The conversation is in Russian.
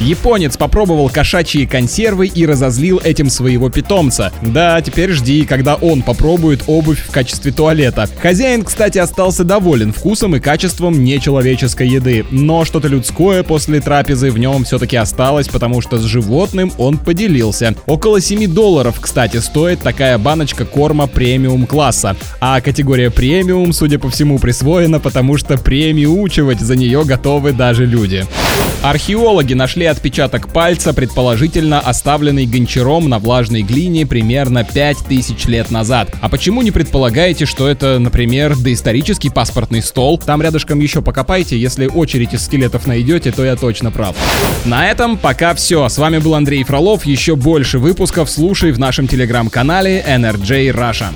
Японец попробовал кошачьи консервы и разозлил этим своего питомца. Да, теперь жди, когда он попробует обувь в качестве туалета. Хозяин, кстати, остался доволен вкусом и качеством нечеловеческой еды, но что-то людское после трапезы в нем все-таки осталось, потому что с животным он поделился. Около 7 долларов, кстати, стоит такая баночка корма премиум класса. А категория премиум, судя по всему, присвоена, потому что премиучивать за нее готовы даже люди. Археологи нашли отпечаток пальца, предположительно оставленный гончаром на влажной глине примерно 5000 лет назад. А почему не предполагаете, что это, например, доисторический паспортный стол? Там рядышком еще покопайте, если очередь из скелетов найдете, то я точно прав. На этом пока все. С вами был Андрей Фролов. Еще больше выпусков слушай в нашем телеграм-канале NRJ Russia.